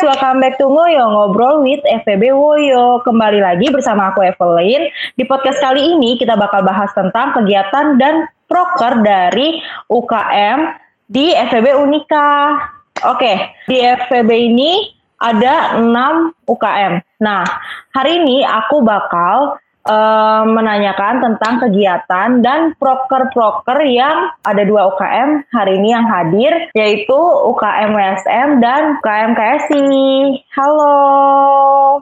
guys, welcome back to Ngoyo Ngobrol with FEB Woyo. Kembali lagi bersama aku Evelyn. Di podcast kali ini kita bakal bahas tentang kegiatan dan proker dari UKM di FEB Unika. Oke, di FEB ini ada 6 UKM. Nah, hari ini aku bakal uh, menanyakan tentang kegiatan dan proker-proker yang ada dua UKM hari ini yang hadir, yaitu UKM WSM dan UKM KSI. Halo.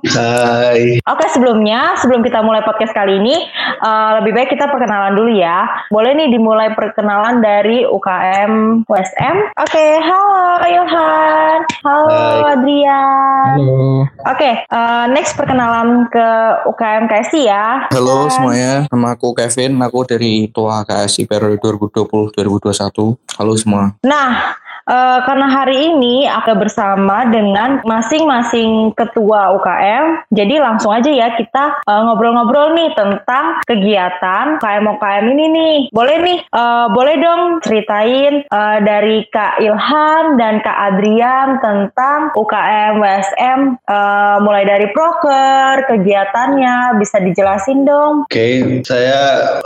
Hai. Oke, sebelumnya, sebelum kita mulai podcast kali ini, uh, lebih baik kita perkenalan dulu ya. Boleh nih dimulai perkenalan dari UKM WSM. Oke, halo Ilhan. Halo Hai. Adrian. Halo. Oke, uh, next perkenalan ke UKM KSI ya. Halo Dan... semuanya, nama aku Kevin, aku dari Tua KSI periode 2020-2021. Halo semua. Nah, Uh, karena hari ini aku bersama dengan masing-masing ketua UKM, jadi langsung aja ya kita eh, ngobrol-ngobrol nih tentang kegiatan UKM-UKM ini nih. Boleh nih, uh, boleh dong ceritain uh, dari Kak Ilham dan Kak Adrian tentang UKM WSM, uh, mulai dari proker, kegiatannya, bisa dijelasin dong? Oke, okay, saya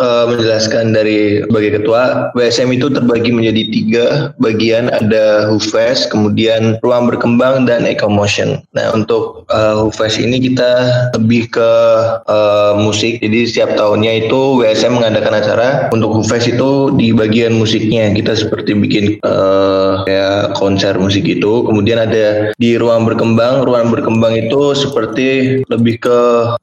uh, menjelaskan dari sebagai ketua, WSM itu terbagi menjadi tiga bagian, ada Hufes, kemudian ruang berkembang dan Ecomotion. Nah untuk uh, Hufes ini kita lebih ke uh, musik. Jadi setiap tahunnya itu WSM mengadakan acara untuk Hufes itu di bagian musiknya kita seperti bikin uh, kayak konser musik itu. Kemudian ada di ruang berkembang. Ruang berkembang itu seperti lebih ke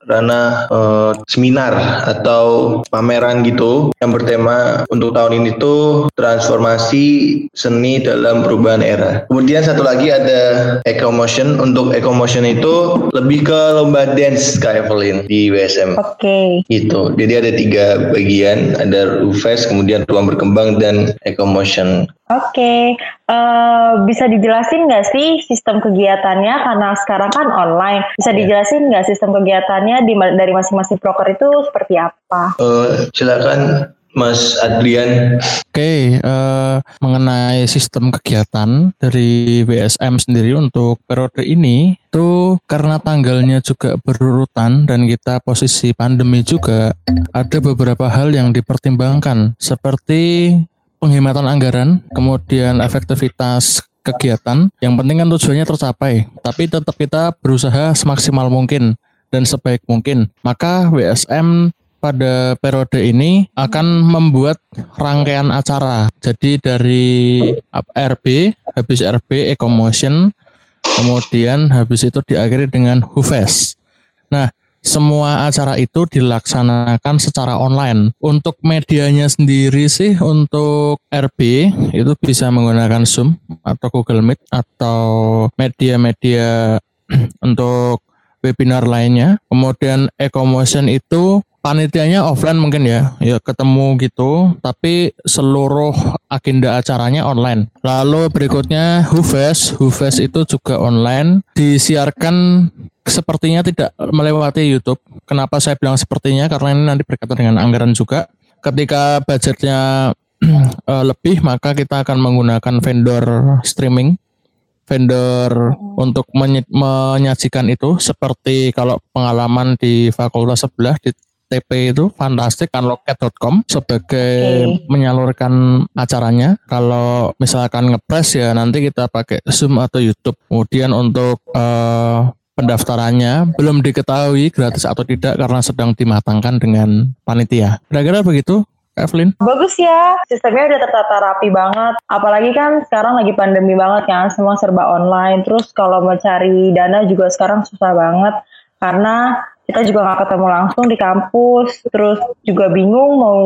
ranah uh, seminar atau pameran gitu yang bertema untuk tahun ini tuh transformasi seni dalam perubahan era. Kemudian satu lagi ada Eco Motion. Untuk Eco Motion itu lebih ke lomba dance Kak Evelyn di WSM. Oke. Okay. Gitu. Jadi ada tiga bagian, ada Rufes, kemudian ruang berkembang dan Eco Motion. Oke, okay. uh, eh, bisa dijelasin nggak sih sistem kegiatannya karena sekarang kan online. Bisa iya. dijelasin nggak sistem kegiatannya di, dari masing-masing broker itu seperti apa? Uh, silakan Mas Adrian. Oke, okay, uh, eh, mengenai sistem kegiatan dari WSM sendiri untuk periode ini itu karena tanggalnya juga berurutan dan kita posisi pandemi juga ada beberapa hal yang dipertimbangkan seperti penghematan anggaran, kemudian efektivitas kegiatan. Yang penting kan tujuannya tercapai, tapi tetap kita berusaha semaksimal mungkin dan sebaik mungkin. Maka WSM pada periode ini akan membuat rangkaian acara. Jadi dari RB, habis RB Ecomotion, kemudian habis itu diakhiri dengan Hufes. Nah, semua acara itu dilaksanakan secara online. Untuk medianya sendiri sih untuk RB itu bisa menggunakan Zoom atau Google Meet atau media-media untuk webinar lainnya. Kemudian Ecomotion itu panitianya offline mungkin ya, ya ketemu gitu, tapi seluruh agenda acaranya online. Lalu berikutnya Hufes, Hufes itu juga online, disiarkan sepertinya tidak melewati YouTube. Kenapa saya bilang sepertinya? Karena ini nanti berkaitan dengan anggaran juga. Ketika budgetnya uh, lebih, maka kita akan menggunakan vendor streaming vendor untuk menyajikan itu seperti kalau pengalaman di fakultas sebelah di TP itu fantastik kan loket.com sebagai okay. menyalurkan acaranya. Kalau misalkan ngepres ya nanti kita pakai Zoom atau YouTube. Kemudian untuk uh, pendaftarannya belum diketahui gratis atau tidak karena sedang dimatangkan dengan panitia. Kira-kira begitu Evelyn? Bagus ya, sistemnya udah tertata rapi banget. Apalagi kan sekarang lagi pandemi banget kan, semua serba online. Terus kalau mau cari dana juga sekarang susah banget karena kita juga nggak ketemu langsung di kampus terus juga bingung mau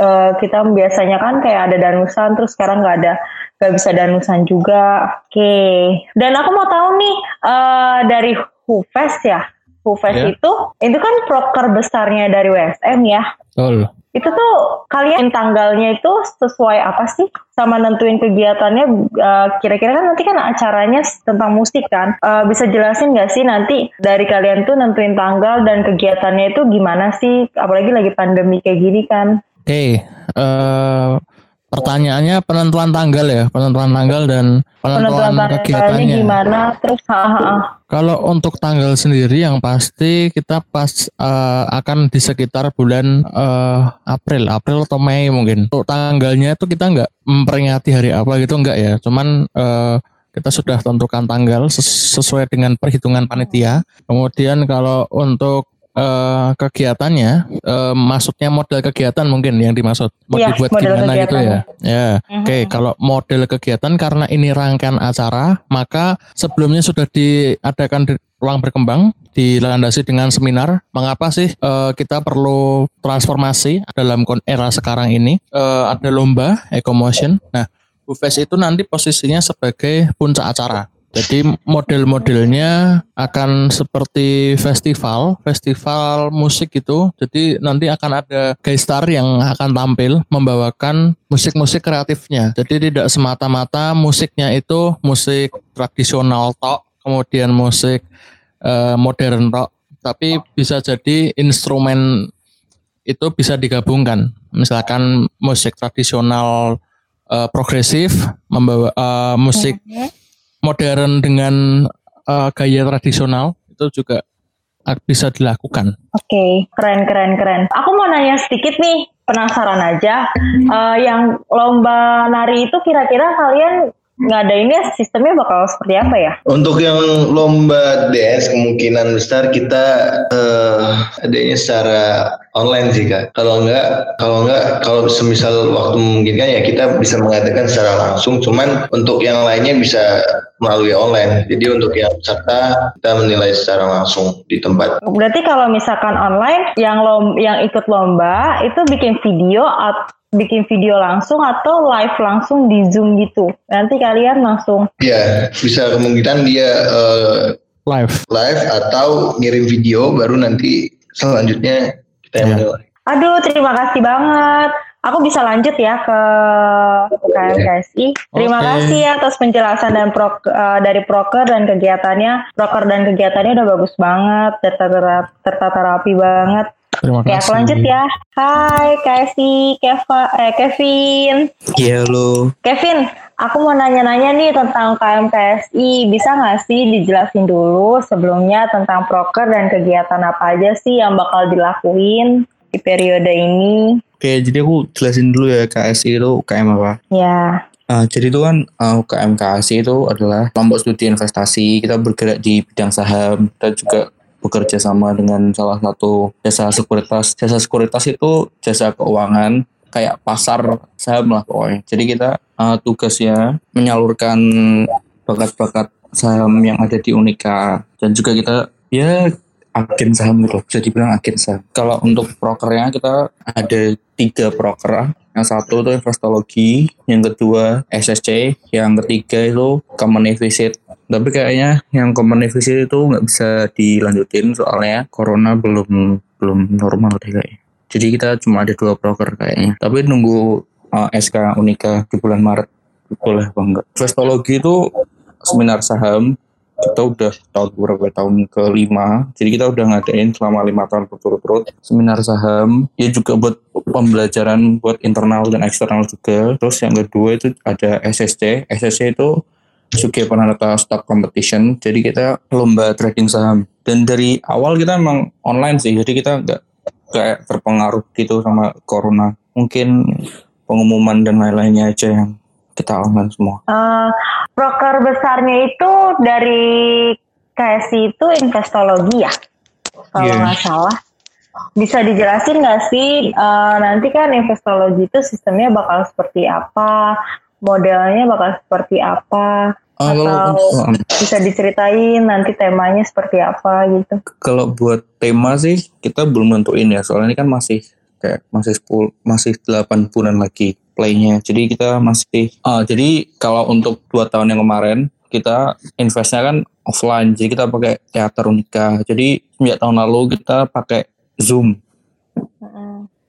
uh, kita biasanya kan kayak ada danusan terus sekarang nggak ada nggak bisa danusan juga oke okay. dan aku mau tahu nih uh, dari Hufes ya Hufes yeah. itu itu kan proker besarnya dari WSM ya betul itu tuh kalian tanggalnya itu sesuai apa sih? Sama nentuin kegiatannya uh, kira-kira kan nanti kan acaranya tentang musik kan. Uh, bisa jelasin nggak sih nanti dari kalian tuh nentuin tanggal dan kegiatannya itu gimana sih? Apalagi lagi pandemi kayak gini kan. Oke, okay. uh, eh, Pertanyaannya penentuan tanggal ya, penentuan tanggal dan penentuan, penentuan kegiatannya. gimana? Terus ha, ha, Kalau untuk tanggal sendiri yang pasti kita pas uh, akan di sekitar bulan uh, April, April atau Mei mungkin. Untuk tanggalnya itu kita nggak memperingati hari apa gitu enggak ya. Cuman uh, kita sudah tentukan tanggal sesuai dengan perhitungan panitia. Kemudian kalau untuk uh, kegiatannya, uh, maksudnya model kegiatan mungkin yang dimaksud mau ya, dibuat gimana kegiatan. gitu ya. Ya, uh-huh. oke. Okay. Kalau model kegiatan karena ini rangkaian acara, maka sebelumnya sudah diadakan di ruang berkembang dilandasi dengan seminar. Mengapa sih uh, kita perlu transformasi dalam era sekarang ini? Uh, ada lomba Ecomotion. Nah, Bufes itu nanti posisinya sebagai puncak acara. Jadi model-modelnya akan seperti festival, festival musik itu. Jadi nanti akan ada guest star yang akan tampil membawakan musik-musik kreatifnya. Jadi tidak semata-mata musiknya itu musik tradisional tok, kemudian musik uh, modern rock, tapi bisa jadi instrumen itu bisa digabungkan. Misalkan musik tradisional uh, progresif membawa uh, musik mm-hmm modern dengan uh, gaya tradisional itu juga bisa dilakukan. Oke, okay. keren keren keren. Aku mau nanya sedikit nih, penasaran aja. Uh, yang lomba nari itu kira-kira kalian ngadainnya sistemnya bakal seperti apa ya? Untuk yang lomba dance kemungkinan besar kita uh, adanya secara online sih kak. Kalau enggak, kalau enggak, kalau semisal waktu memungkinkan ya kita bisa mengadakan secara langsung. Cuman untuk yang lainnya bisa melalui online. Jadi untuk yang peserta kita menilai secara langsung di tempat. Berarti kalau misalkan online, yang lom, yang ikut lomba itu bikin video atau bikin video langsung atau live langsung di Zoom gitu. Nanti kalian langsung. Iya, bisa kemungkinan dia uh, live live atau ngirim video baru nanti selanjutnya menilai. Aduh, terima kasih banget. Aku bisa lanjut ya ke KMKSI. Terima okay. kasih ya atas penjelasan dan pro, uh, dari proker dan kegiatannya. Proker dan kegiatannya udah bagus banget, tertata, tertata rapi banget. Terima kasih. Ya, aku lanjut ya. Hai, KSI, Keva, eh, Kevin. Iya, halo. Kevin, aku mau nanya-nanya nih tentang KMKSI. Bisa nggak sih dijelasin dulu sebelumnya tentang proker dan kegiatan apa aja sih yang bakal dilakuin di periode ini? Oke, jadi aku jelasin dulu ya KSI itu UKM apa? Ya. Uh, jadi itu kan uh, UKM KSI itu adalah kelompok studi investasi. Kita bergerak di bidang saham dan juga bekerja sama dengan salah satu jasa sekuritas. Jasa sekuritas itu jasa keuangan kayak pasar saham lah pokoknya. Jadi kita uh, tugasnya menyalurkan bakat-bakat saham yang ada di Unika dan juga kita ya agen saham gitu bisa dibilang agen saham. Kalau untuk prokernya kita ada tiga proker yang satu itu investologi yang kedua SSC yang ketiga itu company visit. Tapi kayaknya yang company visit itu nggak bisa dilanjutin soalnya corona belum belum normal deh kayaknya jadi kita cuma ada dua proker kayaknya. Tapi nunggu uh, SK Unika di bulan Maret boleh bangga investologi itu seminar saham. Kita udah tahun beberapa tahun kelima. Jadi kita udah ngadain selama lima tahun berturut-turut seminar saham. Ya juga buat pembelajaran buat internal dan eksternal juga. Terus yang kedua itu ada SSC SSC itu juga penata stock competition. Jadi kita lomba trading saham. Dan dari awal kita emang online sih. Jadi kita nggak kayak terpengaruh gitu sama corona mungkin pengumuman dan lain-lainnya aja yang kita online semua. Uh, broker besarnya itu dari KSI itu investologi ya, kalau yeah. nggak salah. Bisa dijelasin nggak sih uh, nanti kan investologi itu sistemnya bakal seperti apa, modelnya bakal seperti apa, atau bisa diceritain nanti temanya seperti apa gitu? Kalau buat tema sih kita belum nentuin ya, soalnya ini kan masih kayak masih 10 masih 8 bulan lagi playnya. Jadi kita masih uh, jadi kalau untuk dua tahun yang kemarin kita investnya kan offline. Jadi kita pakai teater unika. Jadi sejak tahun lalu kita pakai Zoom.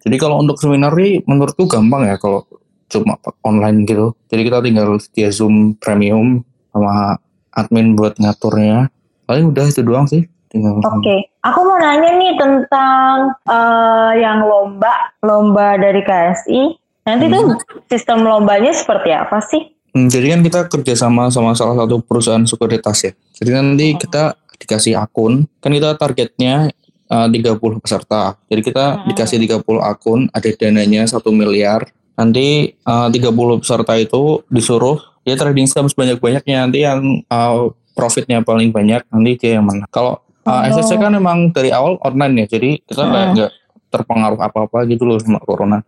Jadi kalau untuk seminar ini menurutku gampang ya kalau cuma online gitu. Jadi kita tinggal dia Zoom premium sama admin buat ngaturnya. Paling udah itu doang sih. Oke, okay. aku mau nanya nih tentang uh, yang lomba, lomba dari KSI Nanti tuh sistem lombanya seperti apa sih? Hmm, jadi kan kita kerjasama sama salah satu perusahaan sekuritas ya. Jadi nanti kita dikasih akun, kan kita targetnya uh, 30 peserta. Jadi kita Hmm. dikasih 30 akun, ada dananya 1 miliar. Nanti uh, 30 peserta itu disuruh ya trading saham sebanyak-banyaknya. Nanti yang uh, profitnya paling banyak, nanti dia yang menang. Kalau uh, Oh. SSC kan memang dari awal online ya, jadi kita kayak Hmm. nggak terpengaruh apa-apa gitu loh sama corona.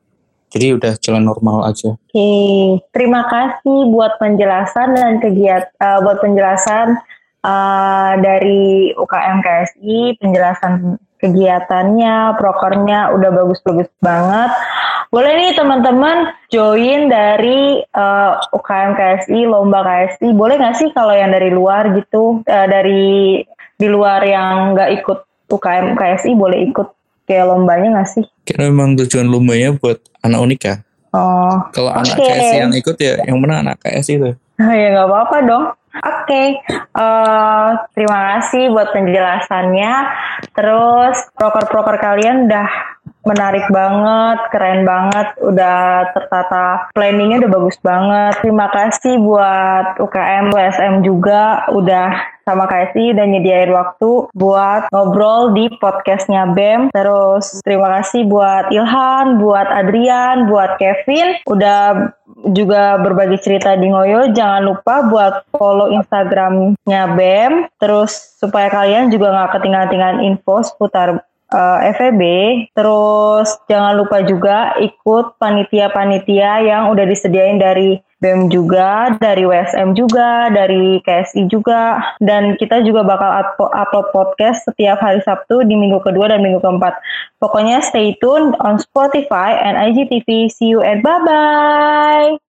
Jadi udah jalan normal aja. Oke, terima kasih buat penjelasan dan kegiatan buat penjelasan uh, dari UKM KSI, penjelasan kegiatannya, prokernya udah bagus-bagus banget. Boleh nih teman-teman join dari uh, UKM KSI, lomba KSI. Boleh nggak sih kalau yang dari luar gitu, uh, dari di luar yang nggak ikut UKM KSI boleh ikut kayak lombanya nggak sih? Karena memang tujuan lombanya buat anak unika. Oh, Kalau anak Oke. KS yang ikut ya yang menang anak KS itu. ya nggak apa-apa dong. Oke, eh, terima kasih buat penjelasannya. Terus proker-proker kalian udah menarik banget, keren banget, udah tertata planningnya udah bagus banget. Terima kasih buat UKM, USM juga udah sama KSI udah nyediain waktu buat ngobrol di podcastnya BEM. Terus terima kasih buat Ilhan, buat Adrian, buat Kevin udah juga berbagi cerita di Ngoyo. Jangan lupa buat follow Instagramnya BEM. Terus supaya kalian juga nggak ketinggalan info seputar uh, FEB. Terus jangan lupa juga ikut panitia-panitia yang udah disediain dari BEM juga, dari WSM juga, dari KSI juga, dan kita juga bakal up- upload podcast setiap hari Sabtu di minggu kedua dan minggu keempat. Pokoknya stay tune on Spotify and IGTV. See you and bye-bye!